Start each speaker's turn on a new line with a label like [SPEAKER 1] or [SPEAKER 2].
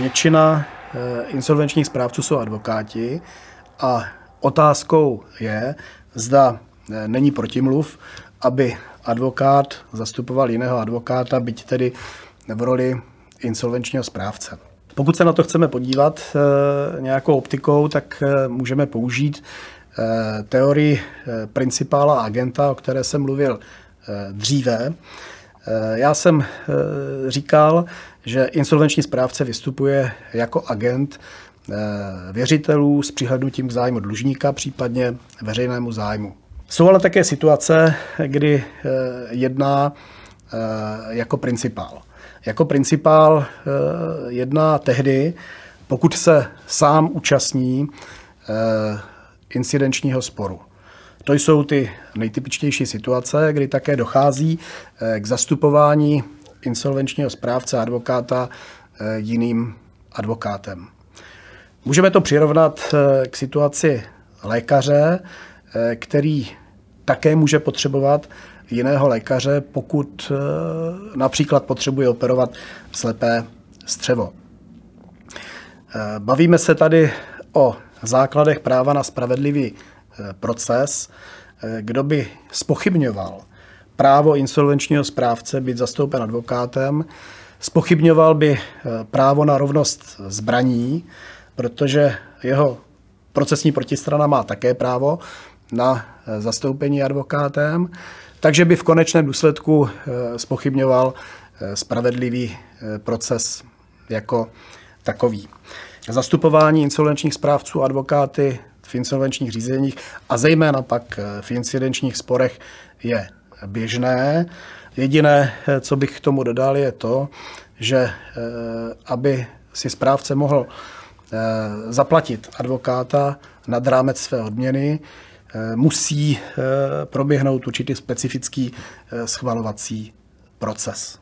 [SPEAKER 1] většina insolvenčních správců jsou advokáti a otázkou je, zda není protimluv, aby advokát zastupoval jiného advokáta, byť tedy v roli insolvenčního správce. Pokud se na to chceme podívat e, nějakou optikou, tak můžeme použít teorii principála agenta, o které jsem mluvil dříve. Já jsem říkal, že insolvenční správce vystupuje jako agent věřitelů s přihlednutím k zájmu dlužníka, případně veřejnému zájmu. Jsou ale také situace, kdy jedná jako principál. Jako principál eh, jedná tehdy, pokud se sám účastní eh, incidenčního sporu. To jsou ty nejtypičtější situace, kdy také dochází eh, k zastupování insolvenčního správce advokáta jiným advokátem. Můžeme to přirovnat k situaci lékaře, který také může potřebovat jiného lékaře, pokud eh, například potřebuje operovat slepé střevo. Eh, bavíme se tady o základech práva na spravedlivý eh, proces. Kdo by spochybňoval právo insolvenčního správce být zastoupen advokátem, spochybňoval by právo na rovnost zbraní, protože jeho procesní protistrana má také právo na zastoupení advokátem takže by v konečném důsledku eh, spochybňoval eh, spravedlivý eh, proces jako takový. Zastupování insolvenčních správců advokáty v insolvenčních řízeních a zejména pak v incidenčních sporech je běžné. Jediné, co bych k tomu dodal, je to, že aby si správce mohl zaplatit advokáta nad rámec své odměny, Eh, musí eh, proběhnout určitý specifický eh, schvalovací proces.